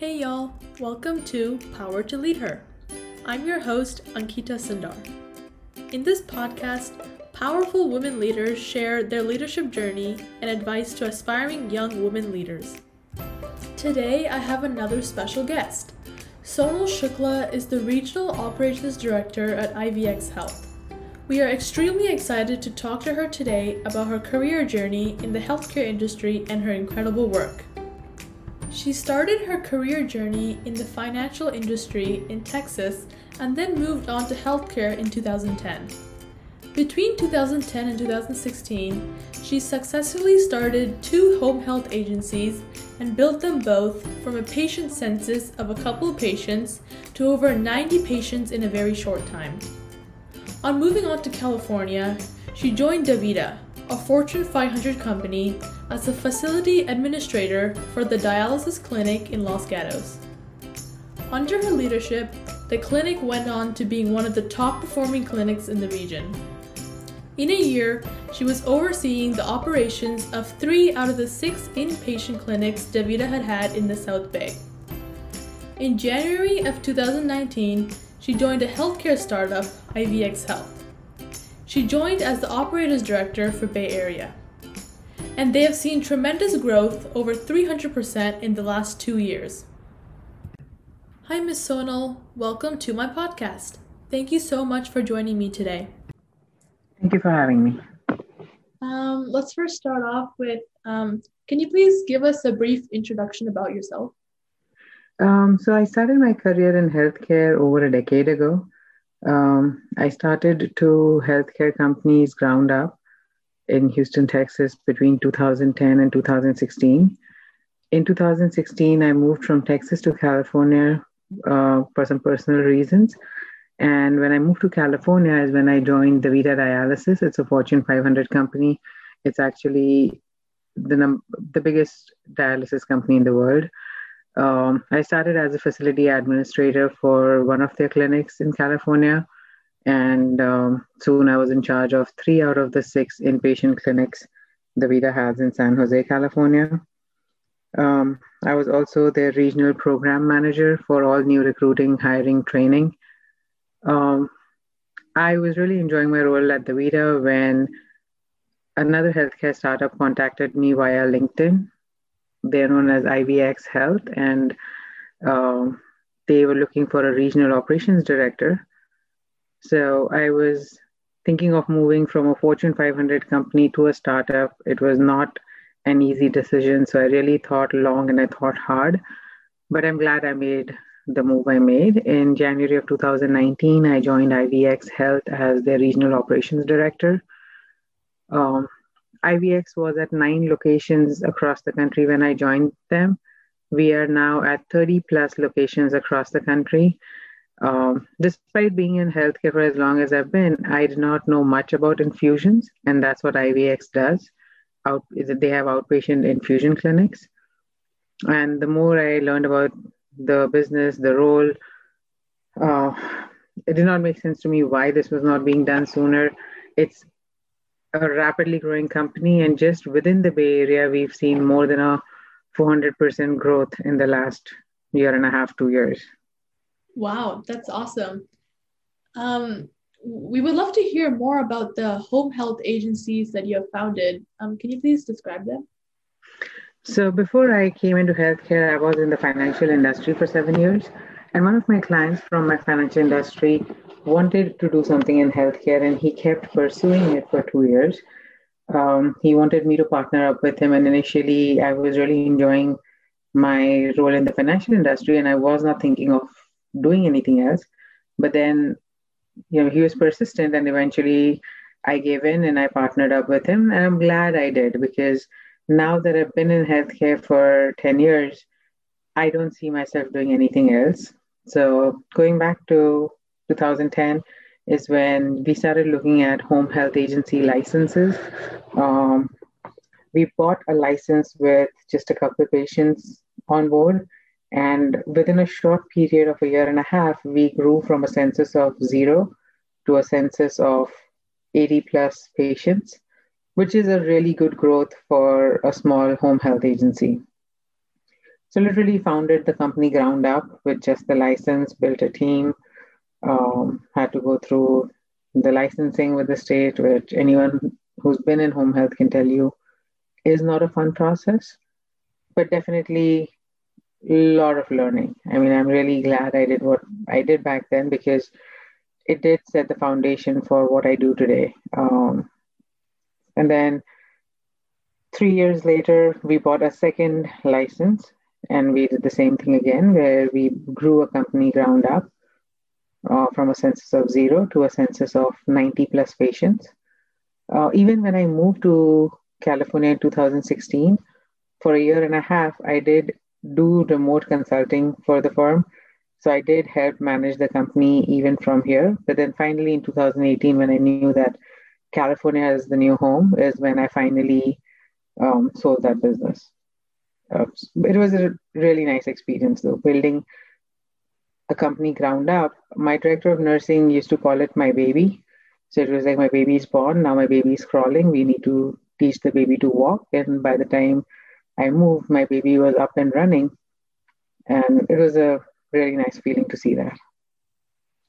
Hey y'all, welcome to Power to Lead Her. I'm your host, Ankita Sundar. In this podcast, powerful women leaders share their leadership journey and advice to aspiring young women leaders. Today, I have another special guest. Sonal Shukla is the Regional Operations Director at IVX Health. We are extremely excited to talk to her today about her career journey in the healthcare industry and her incredible work. She started her career journey in the financial industry in Texas and then moved on to healthcare in 2010. Between 2010 and 2016, she successfully started two home health agencies and built them both from a patient census of a couple of patients to over 90 patients in a very short time. On moving on to California, she joined DaVita, a Fortune 500 company, as a facility administrator for the dialysis clinic in Los Gatos. Under her leadership, the clinic went on to being one of the top performing clinics in the region. In a year, she was overseeing the operations of three out of the six inpatient clinics DaVita had had in the South Bay. In January of 2019, she joined a healthcare startup, IVX Health. She joined as the Operators director for Bay Area. And they have seen tremendous growth, over 300% in the last two years. Hi, Ms. Sonal. Welcome to my podcast. Thank you so much for joining me today. Thank you for having me. Um, let's first start off with um, can you please give us a brief introduction about yourself? Um, so I started my career in healthcare over a decade ago. Um, I started two healthcare companies ground up in Houston, Texas between 2010 and 2016. In 2016, I moved from Texas to California uh, for some personal reasons. And when I moved to California is when I joined DaVita Dialysis. It's a Fortune 500 company. It's actually the, num- the biggest dialysis company in the world. Um, I started as a facility administrator for one of their clinics in California. And um, soon I was in charge of three out of the six inpatient clinics DaVita has in San Jose, California. Um, I was also their regional program manager for all new recruiting, hiring, training. Um, I was really enjoying my role at DaVita when another healthcare startup contacted me via LinkedIn they're known as IVX Health, and um, they were looking for a regional operations director. So I was thinking of moving from a Fortune 500 company to a startup. It was not an easy decision. So I really thought long and I thought hard, but I'm glad I made the move I made. In January of 2019, I joined IVX Health as their regional operations director. Um, IVX was at nine locations across the country when I joined them. We are now at 30 plus locations across the country. Um, despite being in healthcare for as long as I've been, I did not know much about infusions, and that's what IVX does. Out, they have outpatient infusion clinics. And the more I learned about the business, the role, uh, it did not make sense to me why this was not being done sooner. It's a rapidly growing company, and just within the Bay Area, we've seen more than a 400% growth in the last year and a half, two years. Wow, that's awesome. Um, we would love to hear more about the home health agencies that you have founded. Um, can you please describe them? So, before I came into healthcare, I was in the financial industry for seven years. And one of my clients from my financial industry wanted to do something in healthcare and he kept pursuing it for two years. Um, he wanted me to partner up with him. And initially, I was really enjoying my role in the financial industry and I was not thinking of doing anything else. But then, you know, he was persistent and eventually I gave in and I partnered up with him. And I'm glad I did because now that I've been in healthcare for 10 years, I don't see myself doing anything else. So going back to 2010 is when we started looking at home health agency licenses. Um, we bought a license with just a couple of patients on board. And within a short period of a year and a half, we grew from a census of zero to a census of 80 plus patients, which is a really good growth for a small home health agency. So literally founded the company ground up with just the license, built a team, um, had to go through the licensing with the state, which anyone who's been in home health can tell you is not a fun process, but definitely a lot of learning. I mean, I'm really glad I did what I did back then because it did set the foundation for what I do today. Um, and then three years later, we bought a second license and we did the same thing again, where we grew a company ground up uh, from a census of zero to a census of 90 plus patients. Uh, even when I moved to California in 2016, for a year and a half, I did do remote consulting for the firm. So I did help manage the company even from here. But then finally in 2018, when I knew that California is the new home, is when I finally um, sold that business. Uh, it was a really nice experience, though, building a company ground up. My director of nursing used to call it my baby. So it was like my baby is born, now my baby is crawling. We need to teach the baby to walk. And by the time I moved, my baby was up and running. And it was a really nice feeling to see that.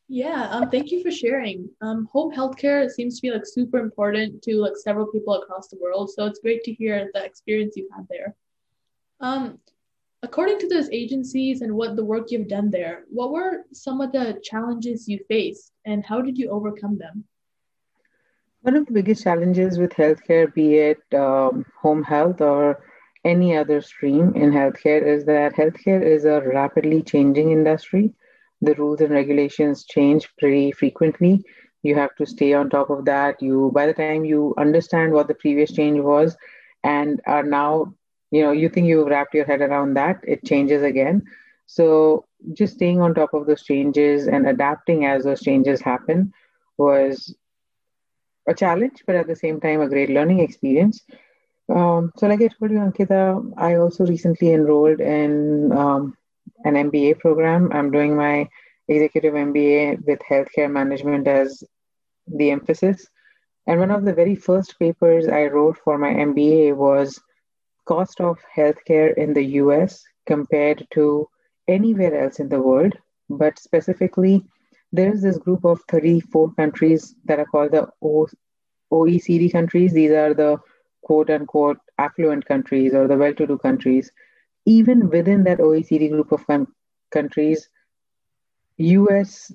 Yeah, um, thank you for sharing. Um, home healthcare seems to be like super important to like several people across the world. So it's great to hear the experience you've had there. Um, according to those agencies and what the work you've done there, what were some of the challenges you faced and how did you overcome them? One of the biggest challenges with healthcare, be it um, home health or any other stream in healthcare, is that healthcare is a rapidly changing industry. The rules and regulations change pretty frequently. You have to stay on top of that. You by the time you understand what the previous change was and are now you know you think you've wrapped your head around that it changes again so just staying on top of those changes and adapting as those changes happen was a challenge but at the same time a great learning experience um, so like i told you ankita i also recently enrolled in um, an MBA program. I'm doing my executive MBA with healthcare management as the emphasis. And one of the very first papers I wrote for my MBA was cost of healthcare in the US compared to anywhere else in the world. But specifically, there's this group of 34 countries that are called the OECD countries. These are the quote unquote affluent countries or the well to do countries even within that OECD group of countries, US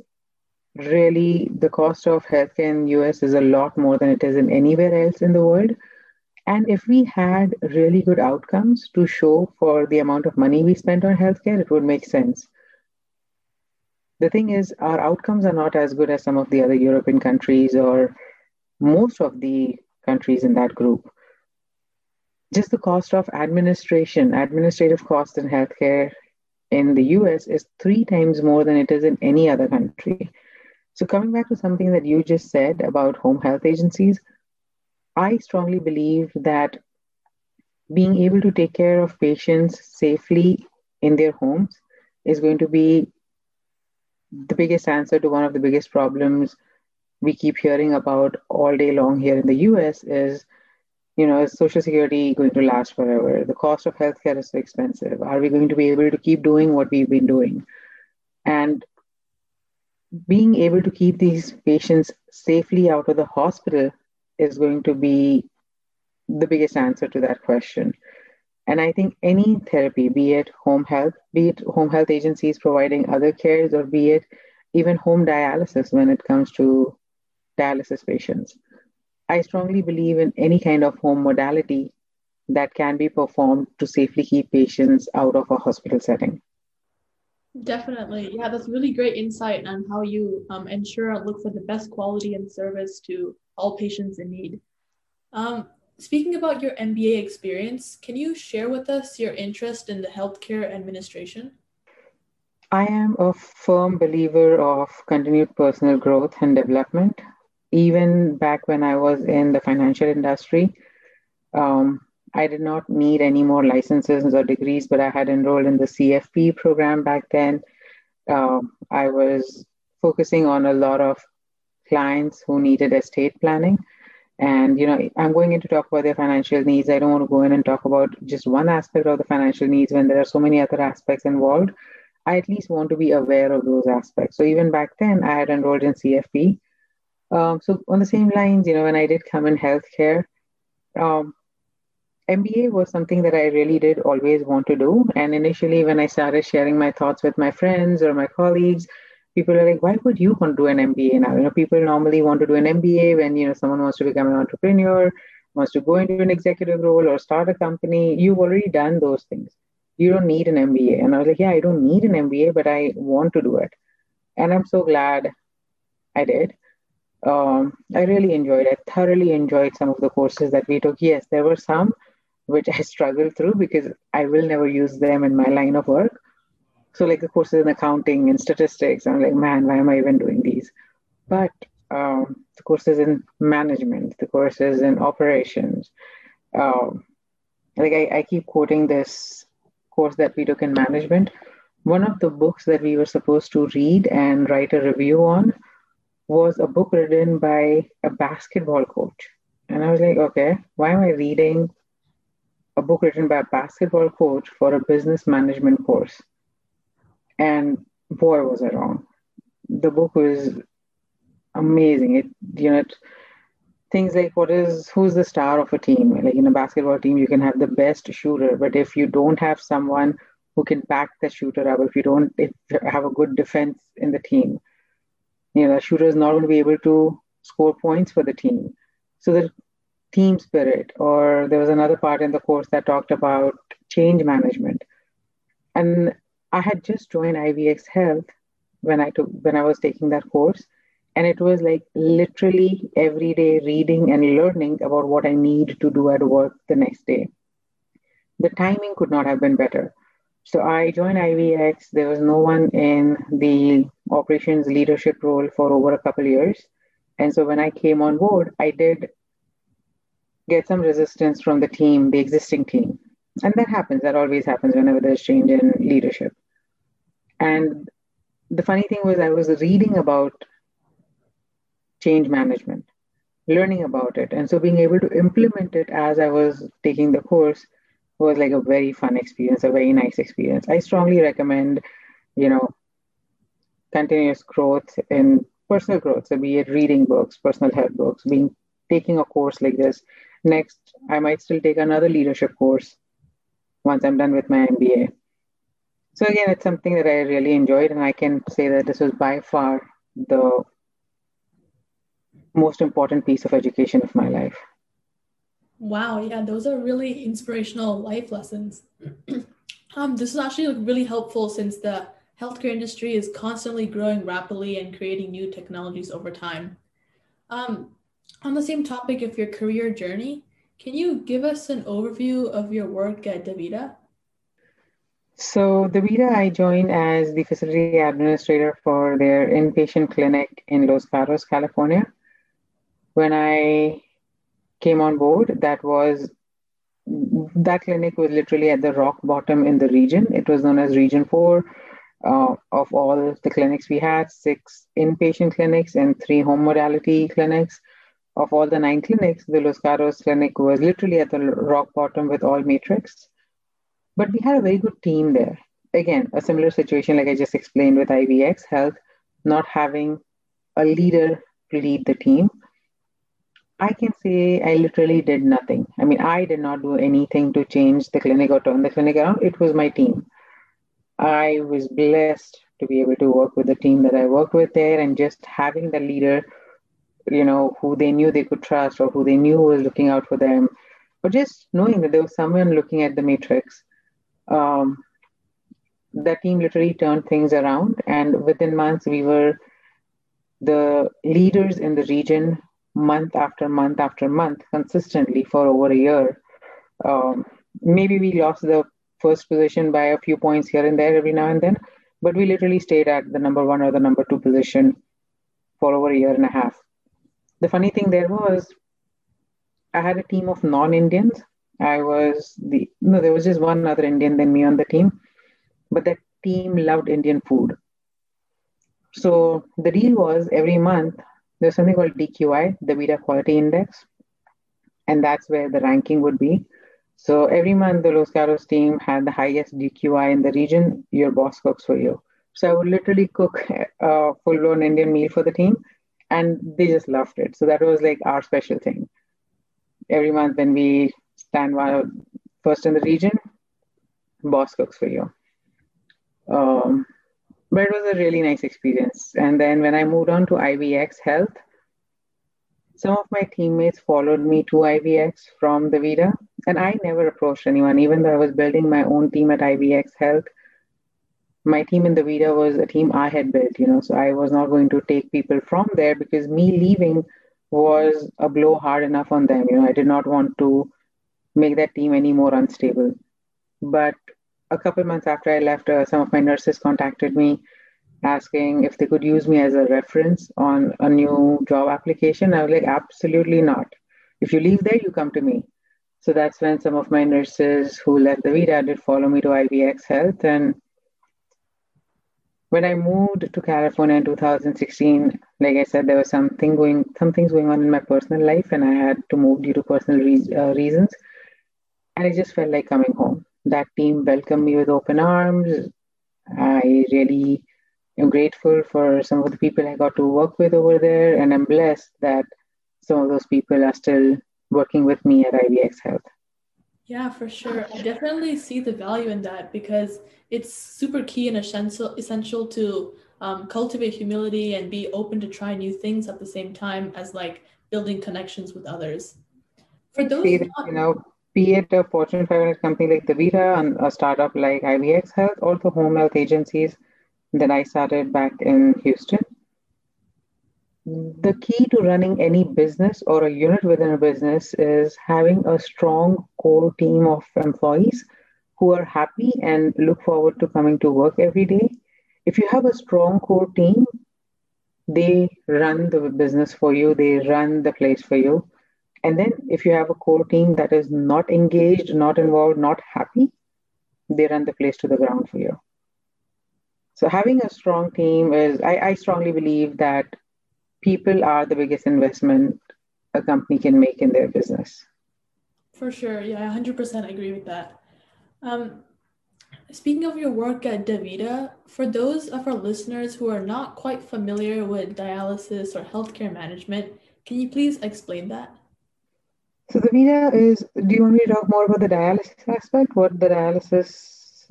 really the cost of healthcare in US is a lot more than it is in anywhere else in the world. And if we had really good outcomes to show for the amount of money we spent on healthcare, it would make sense. The thing is, our outcomes are not as good as some of the other European countries or most of the countries in that group just the cost of administration, administrative costs in healthcare in the US is three times more than it is in any other country. So, coming back to something that you just said about home health agencies, I strongly believe that being able to take care of patients safely in their homes is going to be the biggest answer to one of the biggest problems we keep hearing about all day long here in the US is you know, is Social Security going to last forever? The cost of healthcare is so expensive. Are we going to be able to keep doing what we've been doing? And being able to keep these patients safely out of the hospital is going to be the biggest answer to that question. And I think any therapy, be it home health, be it home health agencies providing other cares, or be it even home dialysis when it comes to dialysis patients, I strongly believe in any kind of home modality that can be performed to safely keep patients out of a hospital setting. Definitely. Yeah, that's really great insight on how you um, ensure look for the best quality and service to all patients in need. Um, speaking about your MBA experience, can you share with us your interest in the healthcare administration? I am a firm believer of continued personal growth and development even back when I was in the financial industry, um, I did not need any more licenses or degrees, but I had enrolled in the CFP program back then. Um, I was focusing on a lot of clients who needed estate planning. And you know, I'm going in to talk about their financial needs. I don't want to go in and talk about just one aspect of the financial needs when there are so many other aspects involved. I at least want to be aware of those aspects. So even back then, I had enrolled in CFP. Um, so on the same lines, you know, when I did come in healthcare, um, MBA was something that I really did always want to do. And initially, when I started sharing my thoughts with my friends or my colleagues, people are like, why would you want to do an MBA now? You know, people normally want to do an MBA when, you know, someone wants to become an entrepreneur, wants to go into an executive role or start a company. You've already done those things. You don't need an MBA. And I was like, yeah, I don't need an MBA, but I want to do it. And I'm so glad I did. Um, I really enjoyed. I thoroughly enjoyed some of the courses that we took. Yes, there were some which I struggled through because I will never use them in my line of work. So, like the courses in accounting and statistics, I'm like, man, why am I even doing these? But um, the courses in management, the courses in operations, um, like I, I keep quoting this course that we took in management. One of the books that we were supposed to read and write a review on was a book written by a basketball coach. And I was like, okay, why am I reading a book written by a basketball coach for a business management course. And boy, was I wrong. The book was amazing. It, you know, it, things like what is who's the star of a team? Like in a basketball team, you can have the best shooter, but if you don't have someone who can back the shooter up, if you don't if you have a good defense in the team, you know, the shooter is not going to be able to score points for the team. So the team spirit, or there was another part in the course that talked about change management. And I had just joined IVX Health when I took when I was taking that course. And it was like literally every day reading and learning about what I need to do at work the next day. The timing could not have been better. So I joined IVX. There was no one in the operations leadership role for over a couple years. And so when I came on board, I did get some resistance from the team, the existing team. And that happens. That always happens whenever there's change in leadership. And the funny thing was, I was reading about change management, learning about it. And so being able to implement it as I was taking the course was like a very fun experience, a very nice experience. I strongly recommend, you know, continuous growth in personal growth. So be it reading books, personal health books, being taking a course like this Next, I might still take another leadership course once I'm done with my MBA. So again, it's something that I really enjoyed, and I can say that this was by far the most important piece of education of my life. Wow, yeah, those are really inspirational life lessons. um, this is actually really helpful since the healthcare industry is constantly growing rapidly and creating new technologies over time. Um, on the same topic of your career journey, can you give us an overview of your work at DaVita? So, DaVita, I joined as the facility administrator for their inpatient clinic in Los Gatos, California. When I came on board, that was that clinic was literally at the rock bottom in the region. It was known as Region 4. Uh, of all the clinics we had, six inpatient clinics and three home modality clinics of all the nine clinics, the Los Gatos clinic was literally at the rock bottom with all matrix. But we had a very good team there. Again, a similar situation like I just explained with IVX Health, not having a leader to lead the team. I can say I literally did nothing. I mean, I did not do anything to change the clinic or turn the clinic around. It was my team. I was blessed to be able to work with the team that I worked with there and just having the leader you know, who they knew they could trust or who they knew was looking out for them, or just knowing that there was someone looking at the matrix. Um, that team literally turned things around, and within months, we were the leaders in the region month after month after month consistently for over a year. Um, maybe we lost the first position by a few points here and there every now and then, but we literally stayed at the number one or the number two position for over a year and a half the funny thing there was I had a team of non-Indians. I was the no, there was just one other Indian than me on the team, but that team loved Indian food. So the deal was every month there's something called DQI, the DaVita Quality Index. and that's where the ranking would be. So every month, the Los Gatos team had the highest DQI in the region. Your boss cooks for you. So I would literally cook a full-blown Indian meal for the team, and they just loved it. So that was like our special thing. Every month when we stand first in the region, boss cooks for you. Um, but it was a really nice experience. And then when I moved on to IVX Health, some of my teammates followed me to IVX from DaVita, and I never approached anyone, even though I was building my own team at IVX Health. My team in DaVita was a team I had built, you know, so I was not going to take people from there because me leaving was a blow hard enough on them. You know, I did not want to make that team any more unstable. But a couple months after I left, uh, some of my nurses contacted me asking if they could use me as a reference on a new job application. I was like, absolutely not. If you leave there, you come to me. So that's when some of my nurses who left DaVita did follow me to IVX Health. And when I moved to California in 2016, like I said, there was something going, some things going on in my personal life, and I had to move due to personal re- uh, reasons. And it just felt like coming home. That team welcomed me with open arms. I really am grateful for some of the people I got to work with over there, and I'm blessed that some of those people are still working with me at IVX Health. Yeah, for sure. I definitely see the value in that because it's super key and essential essential to um, cultivate humility and be open to try new things at the same time as like building connections with others. For those, not- you know, be it a Fortune 500 company like DaVita and a startup like IVX Health, or the home health agencies, that I started back in Houston. The mm-hmm. key to running any business or a unit within a business is having a strong core team of employees who are happy and look forward to coming to work every day. If you have a strong core team, they run the business for you, they run the place for you. And then if you have a core team that is not engaged, not involved, not happy, they run the place to the ground for you. So having a strong team is, I, I strongly believe that people are the biggest investment a company can make in their business. For sure. Yeah, I 100% agree with that. Um, speaking of your work at DaVita, for those of our listeners who are not quite familiar with dialysis or healthcare management, can you please explain that? So DaVita is, do you want me to talk more about the dialysis aspect, what the dialysis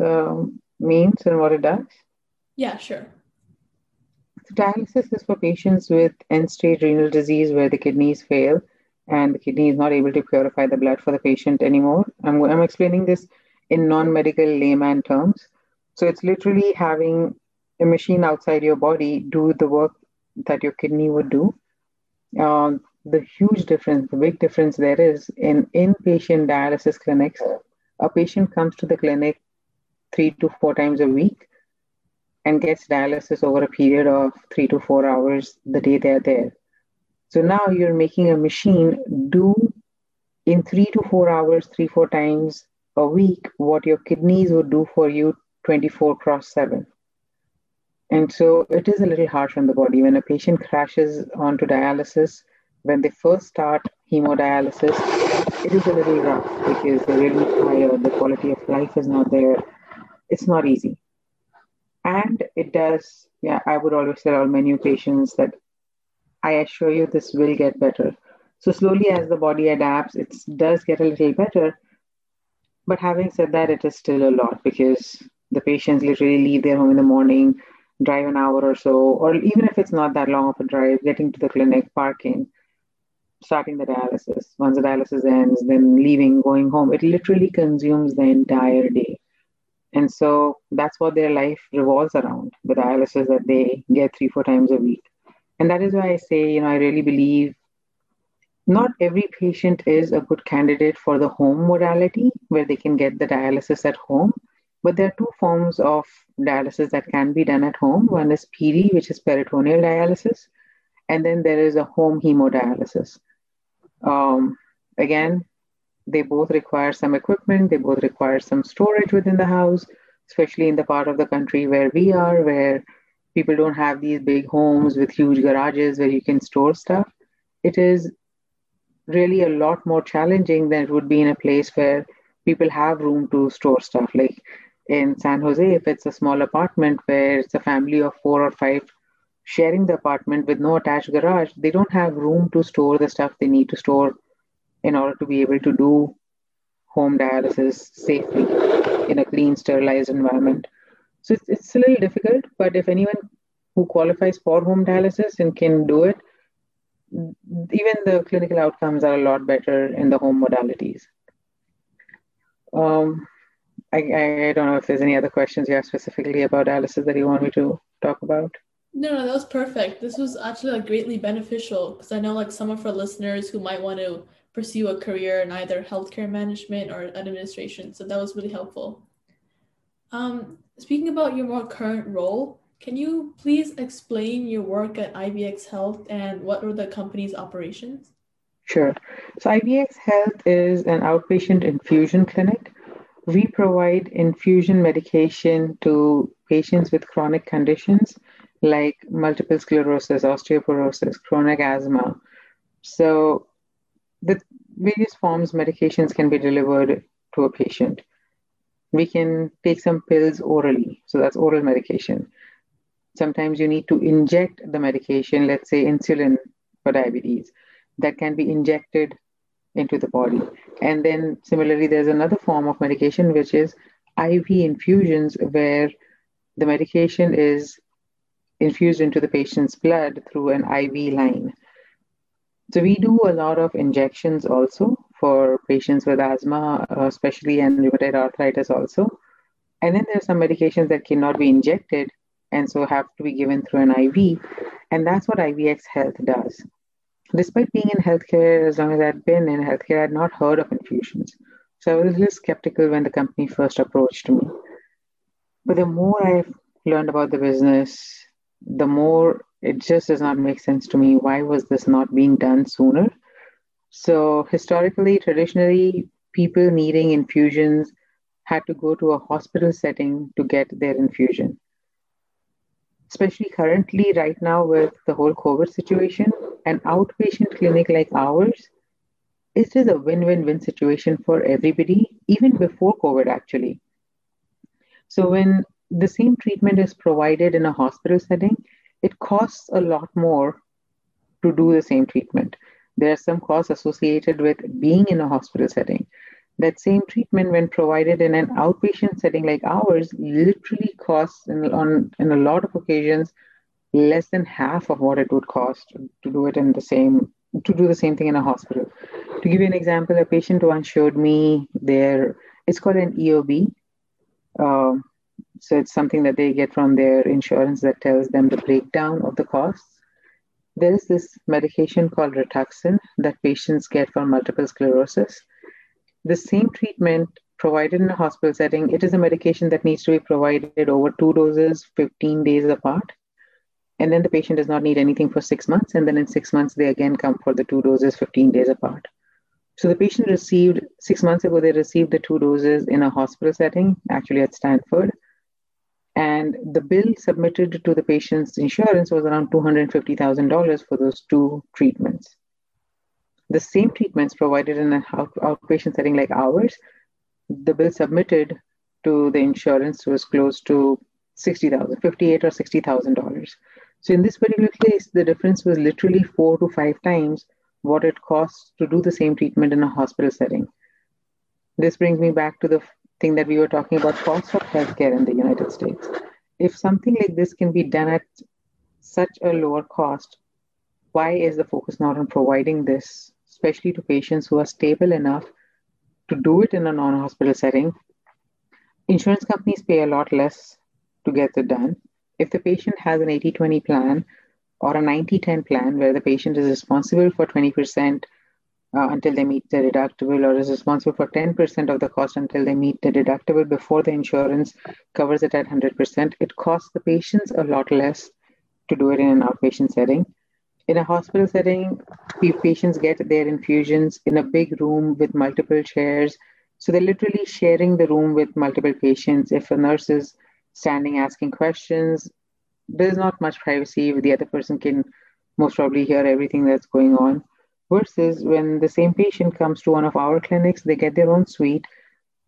um, means and what it does? Yeah, sure. Dialysis is for patients with end stage renal disease where the kidneys fail and the kidney is not able to purify the blood for the patient anymore. I'm, I'm explaining this in non medical layman terms. So it's literally having a machine outside your body do the work that your kidney would do. Um, the huge difference, the big difference there is in inpatient dialysis clinics, a patient comes to the clinic three to four times a week and gets dialysis over a period of three to four hours the day they're there. So now you're making a machine do in three to four hours, three, four times a week, what your kidneys would do for you 24 cross 7. And so it is a little harsh on the body. When a patient crashes onto dialysis, when they first start hemodialysis, it is a little rough because they're really tired, the quality of life is not there. It's not easy. And it does, yeah, I would always tell all my new patients that I assure you this will get better. So slowly as the body adapts, it does get a little better. But having said that, it is still a lot because the patients literally leave their home in the morning, drive an hour or so, or even if it's not that long of a drive, getting to the clinic, parking, starting the dialysis. Once the dialysis ends, then leaving, going home. It literally consumes the entire day. And so that's what their life revolves around the dialysis that they get three, four times a week. And that is why I say, you know, I really believe not every patient is a good candidate for the home modality where they can get the dialysis at home. But there are two forms of dialysis that can be done at home. One is PD, which is peritoneal dialysis, and then there is a home hemodialysis. Um, again, they both require some equipment, they both require some storage within the house, especially in the part of the country where we are, where people don't have these big homes with huge garages where you can store stuff. It is really a lot more challenging than it would be in a place where people have room to store stuff. Like in San Jose, if it's a small apartment where it's a family of four or five sharing the apartment with no attached garage, they don't have room to store the stuff they need to store in order to be able to do home dialysis safely in a clean, sterilized environment. So it's, it's a little difficult, but if anyone who qualifies for home dialysis and can do it, even the clinical outcomes are a lot better in the home modalities. Um, I, I don't know if there's any other questions you have specifically about dialysis that you want me to talk about. No, no, that was perfect. This was actually like greatly beneficial because I know like some of our listeners who might want to pursue a career in either healthcare management or administration. So that was really helpful. Um, speaking about your more current role, can you please explain your work at IVX Health and what are the company's operations? Sure. So IVX Health is an outpatient infusion clinic. We provide infusion medication to patients with chronic conditions like multiple sclerosis, osteoporosis, chronic asthma. So the various forms medications can be delivered to a patient. We can take some pills orally, so that's oral medication. Sometimes you need to inject the medication, let's say insulin for diabetes, that can be injected into the body. And then similarly, there's another form of medication, which is IV infusions, where the medication is infused into the patient's blood through an IV line. So we do a lot of injections also for patients with asthma, uh, especially and rheumatoid arthritis also. And then there's some medications that cannot be injected and so have to be given through an IV. And that's what IVX Health does. Despite being in healthcare, as long as I'd been in healthcare, I'd not heard of infusions. So I was a little skeptical when the company first approached me. But the more I've learned about the business, the more it just does not make sense to me. Why was this not being done sooner? So, historically, traditionally, people needing infusions had to go to a hospital setting to get their infusion especially currently right now with the whole COVID situation, an outpatient clinic like ours is just a win-win-win situation for everybody, even before COVID actually. So when the same treatment is provided in a hospital setting, it costs a lot more to do the same treatment. There are some costs associated with being in a hospital setting that same treatment when provided in an outpatient setting like ours literally costs in, on, in a lot of occasions less than half of what it would cost to do it in the same to do the same thing in a hospital to give you an example a patient once showed me their it's called an eob um, so it's something that they get from their insurance that tells them the breakdown of the costs there is this medication called rituxan that patients get for multiple sclerosis the same treatment provided in a hospital setting, it is a medication that needs to be provided over two doses, 15 days apart. And then the patient does not need anything for six months. And then in six months, they again come for the two doses, 15 days apart. So the patient received, six months ago, they received the two doses in a hospital setting, actually at Stanford. And the bill submitted to the patient's insurance was around $250,000 for those two treatments the same treatments provided in an outpatient setting like ours, the bill submitted to the insurance was close to 60,000, 58 or $60,000. So in this particular case, the difference was literally four to five times what it costs to do the same treatment in a hospital setting. This brings me back to the thing that we were talking about cost of healthcare in the United States. If something like this can be done at such a lower cost, why is the focus not on providing this especially to patients who are stable enough to do it in a non hospital setting. Insurance companies pay a lot less to get it done. If the patient has an 80 20 plan or a 90 10 plan where the patient is responsible for 20% uh, until they meet the deductible or is responsible for 10% of the cost until they meet the deductible before the insurance covers it at 100%, it costs the patients a lot less to do it in an outpatient setting in a hospital setting, patients get their infusions in a big room with multiple chairs. So they're literally sharing the room with multiple patients. If a nurse is standing asking questions, there's not much privacy. The other person can most probably hear everything that's going on. Versus when the same patient comes to one of our clinics, they get their own suite,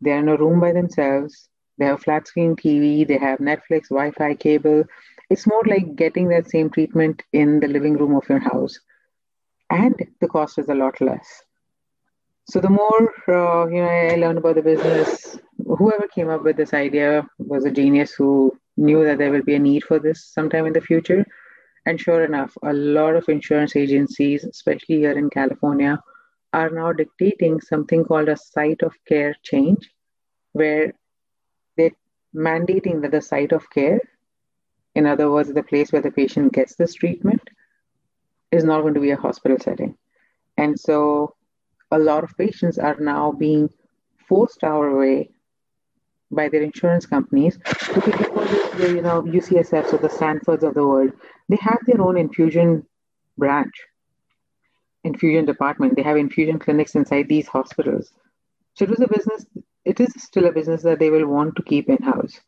they're in a room by themselves, they have flat screen TV, they have Netflix, Wi Fi cable. It's more like getting that same treatment in the living room of your house. And the cost is a lot less. So the more uh, you know, I learned about the business. Whoever came up with this idea was a genius who knew that there will be a need for this sometime in the future. And sure enough, a lot of insurance agencies, especially here in California, are now dictating something called a site of care change, where they're mandating that the site of care, in other words, the place where the patient gets this treatment, is not going to be a hospital setting. And so a lot of patients are now being forced our way by their insurance companies because the, you know UCSFs or the Stanfords of the world, they have their own infusion branch, infusion department. They have infusion clinics inside these hospitals. So it was a business. It is still a business that they will want to keep in house.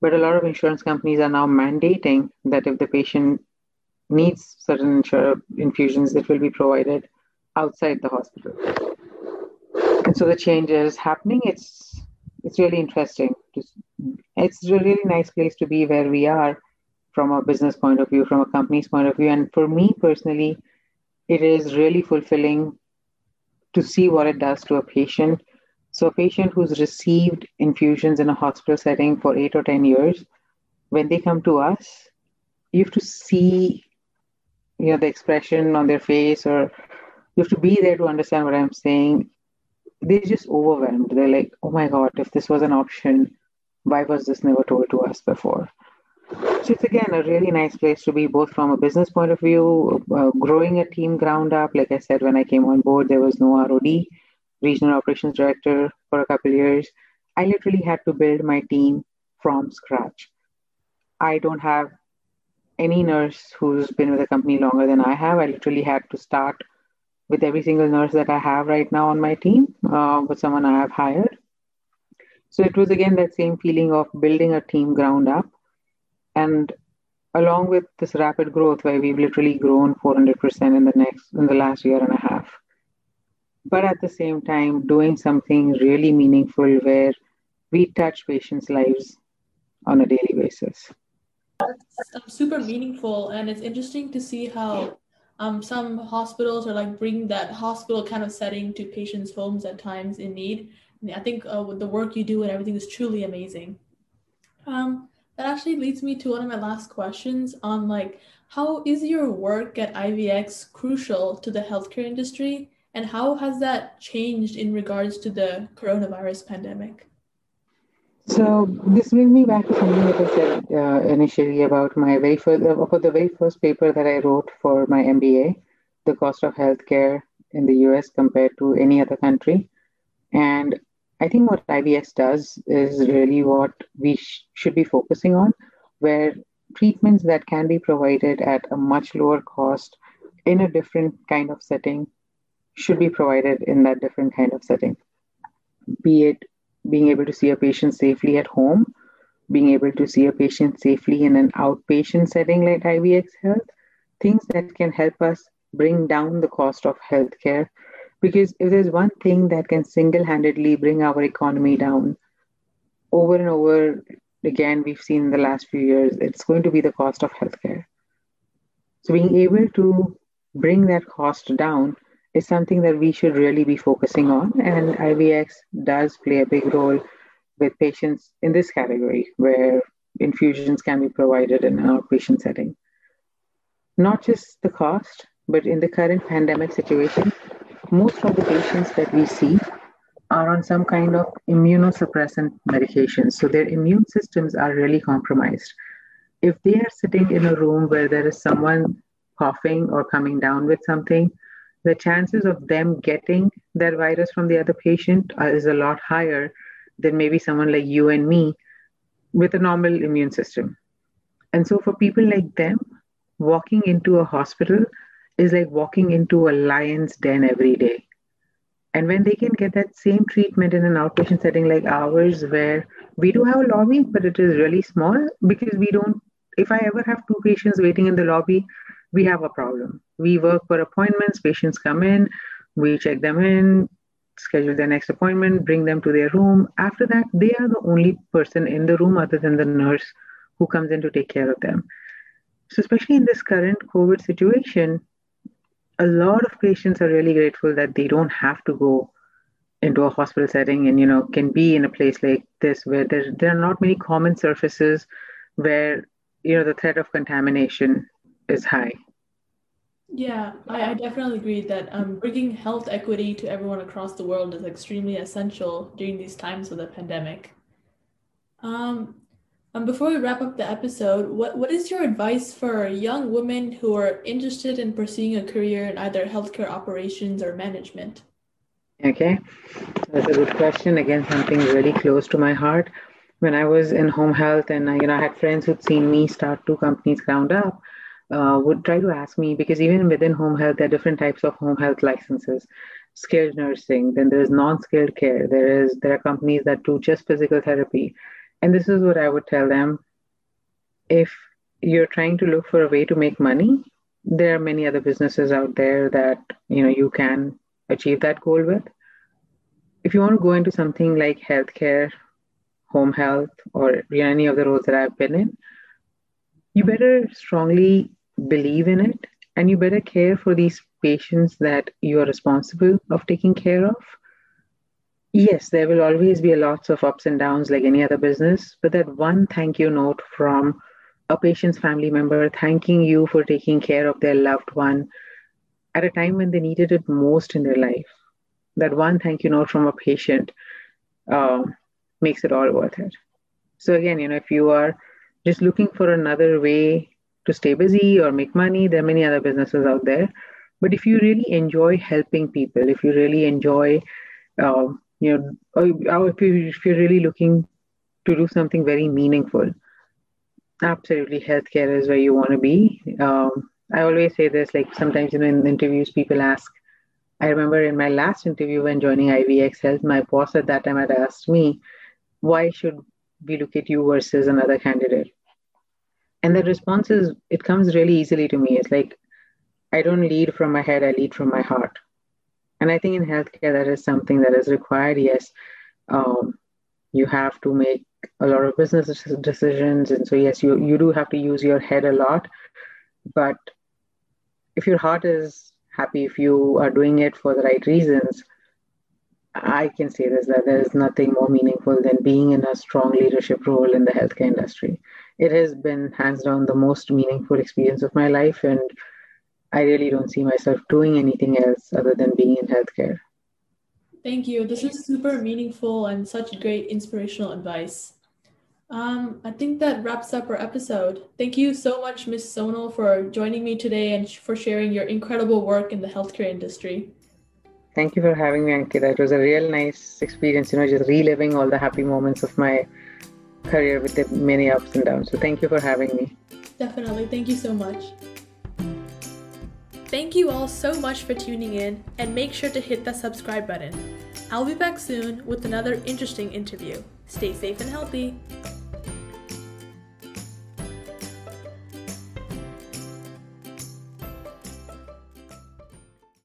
But a lot of insurance companies are now mandating that if the patient needs certain infusions, it will be provided outside the hospital. And so the change is happening. It's it's really interesting. It's a really nice place to be where we are from a business point of view, from a company's point of view. And for me personally, it is really fulfilling to see what it does to a patient. So, a patient who's received infusions in a hospital setting for eight or 10 years, when they come to us, you have to see you know the expression on their face or you have to be there to understand what i'm saying they're just overwhelmed. They're like, oh my God, if this was an option, why was this never told to us before? So it's again a really nice place to be, both from a business point of view, uh, growing a team ground up. Like I said, when I came on board, there was no ROD, regional operations director, for a couple years. I literally had to build my team from scratch. I don't have any nurse who's been with the company longer than I have. I literally had to start with every single nurse that I have right now on my team, uh, with someone I have hired. So it was again that same feeling of building a team ground up. And along with this rapid growth where we've literally grown 400% in the next in the last year and a half but at the same time doing something really meaningful where we touch patients lives on a daily basis That's super meaningful and it's interesting to see how um, some hospitals are like bringing that hospital kind of setting to patients' homes at times in need. And I think uh, the work you do and everything is truly amazing. Um, that actually leads me to one of my last questions on like how is your work at IVX crucial to the healthcare industry, and how has that changed in regards to the coronavirus pandemic? So this brings me back to something that I said uh, initially about my very first, uh, about the very first paper that I wrote for my MBA, the cost of healthcare in the U.S. compared to any other country, and I think what IVX does is really what we sh- should be focusing on, where treatments that can be provided at a much lower cost in a different kind of setting should be provided in that different kind of setting, be it being able to see a patient safely at home, being able to see a patient safely in an outpatient setting like IVX Health, things that can help us bring down the cost of healthcare. Because if there's one thing that can single handedly bring our economy down, over and over again, we've seen in the last few years, it's going to be the cost of healthcare. So, being able to bring that cost down is something that we should really be focusing on. And IVX does play a big role with patients in this category where infusions can be provided in an outpatient setting. Not just the cost, but in the current pandemic situation, most of the patients that we see are on some kind of immunosuppressant medications. So their immune systems are really compromised. If they are sitting in a room where there is someone coughing or coming down with something, the chances of them getting that virus from the other patient is a lot higher than maybe someone like you and me with a normal immune system. And so, for people like them, walking into a hospital is like walking into a lion's den every day. And when they can get that same treatment in an outpatient setting like ours, where we do have a lobby, but it is really small because we don't, if I ever have two patients waiting in the lobby, we have a problem. We work for appointments, patients come in, we check them in, schedule their next appointment, bring them to their room. After that, they are the only person in the room other than the nurse who comes in to take care of them. So, especially in this current COVID situation, a lot of patients are really grateful that they don't have to go into a hospital setting and you know can be in a place like this where there, there are not many common surfaces where you know the threat of contamination is high yeah i, I definitely agree that um, bringing health equity to everyone across the world is extremely essential during these times of the pandemic um, before we wrap up the episode, what, what is your advice for young women who are interested in pursuing a career in either healthcare operations or management? Okay, that's a good question. Again, something really close to my heart. When I was in home health, and you know, I had friends who'd seen me start two companies ground up, uh, would try to ask me because even within home health, there are different types of home health licenses. Skilled nursing, then there's non-skilled care. There is there are companies that do just physical therapy, and this is what I would tell them: if you're trying to look for a way to make money, there are many other businesses out there that you know you can achieve that goal with. If you want to go into something like healthcare, home health, or any of the roles that I've been in, you better strongly believe in it and you better care for these patients that you are responsible of taking care of. Yes, there will always be lots of ups and downs like any other business, but that one thank you note from a patient's family member thanking you for taking care of their loved one at a time when they needed it most in their life. That one thank you note from a patient uh, makes it all worth it. So, again, you know, if you are just looking for another way to stay busy or make money, there are many other businesses out there. But if you really enjoy helping people, if you really enjoy, uh, you know, if, you, if you're really looking to do something very meaningful, absolutely healthcare is where you want to be. Um, I always say this, like sometimes you know in interviews people ask. I remember in my last interview when joining IVX Health, my boss at that time had asked me, "Why should we look at you versus another candidate?" And the response is, it comes really easily to me. It's like, I don't lead from my head; I lead from my heart. And I think in healthcare that is something that is required. Yes, um, you have to make a lot of business decisions, and so yes, you you do have to use your head a lot, but if your heart is happy, if you are doing it for the right reasons, I can say this that there is nothing more meaningful than being in a strong leadership role in the healthcare industry. It has been hands down the most meaningful experience of my life, and I really don't see myself doing anything else other than being in healthcare. Thank you. This is super meaningful and such great inspirational advice. Um, I think that wraps up our episode. Thank you so much, Ms. Sonal, for joining me today and for sharing your incredible work in the healthcare industry. Thank you for having me, Ankita. It was a real nice experience, you know, just reliving all the happy moments of my career with many ups and downs. So thank you for having me. Definitely. Thank you so much. Thank you all so much for tuning in and make sure to hit that subscribe button. I'll be back soon with another interesting interview. Stay safe and healthy.